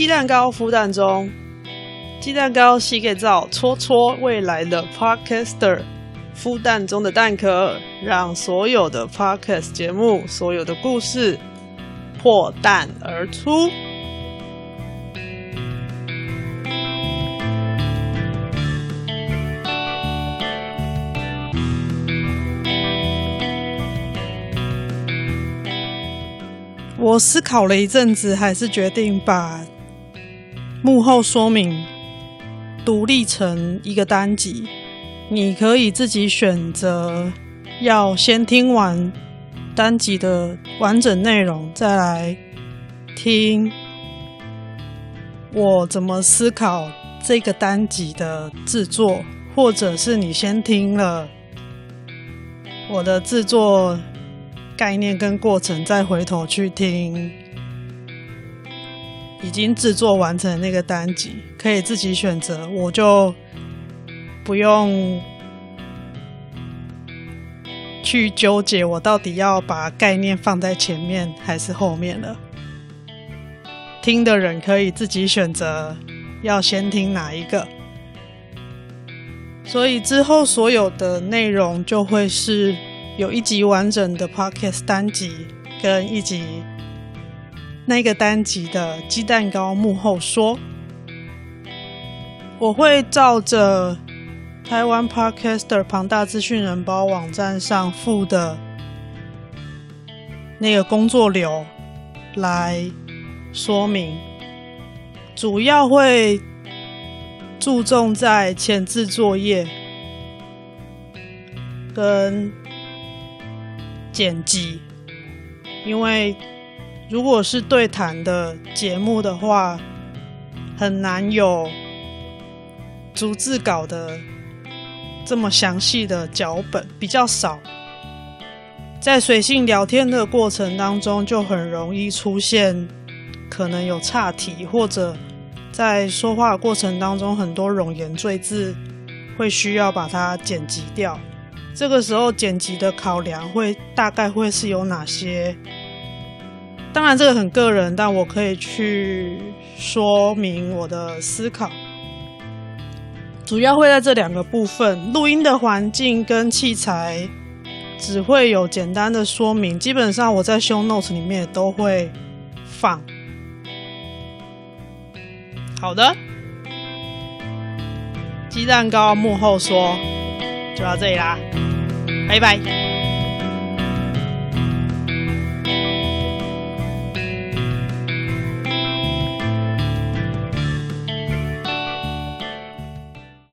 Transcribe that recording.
鸡蛋糕孵蛋中，鸡蛋糕洗给造戳戳未来的 Podcaster 孵蛋中的蛋壳，让所有的 Podcast 节目、所有的故事破蛋而出。我思考了一阵子，还是决定把幕后说明独立成一个单集。你可以自己选择要先听完单集的完整内容，再来听我怎么思考这个单集的制作，或者是你先听了我的制作。概念跟过程，再回头去听已经制作完成那个单集，可以自己选择。我就不用去纠结，我到底要把概念放在前面还是后面了。听的人可以自己选择要先听哪一个，所以之后所有的内容就会是。有一集完整的 podcast 单集，跟一集那个单集的鸡蛋糕幕后说，我会照着台湾 podcaster 庞大资讯人包网站上附的那个工作流来说明，主要会注重在前置作业跟。剪辑，因为如果是对谈的节目的话，很难有逐字稿的这么详细的脚本，比较少。在随性聊天的过程当中，就很容易出现可能有岔题，或者在说话的过程当中，很多冗言赘字会需要把它剪辑掉。这个时候剪辑的考量会大概会是有哪些？当然这个很个人，但我可以去说明我的思考。主要会在这两个部分，录音的环境跟器材只会有简单的说明，基本上我在 show notes 里面都会放。好的，鸡蛋糕幕后说。就到这里啦，拜拜。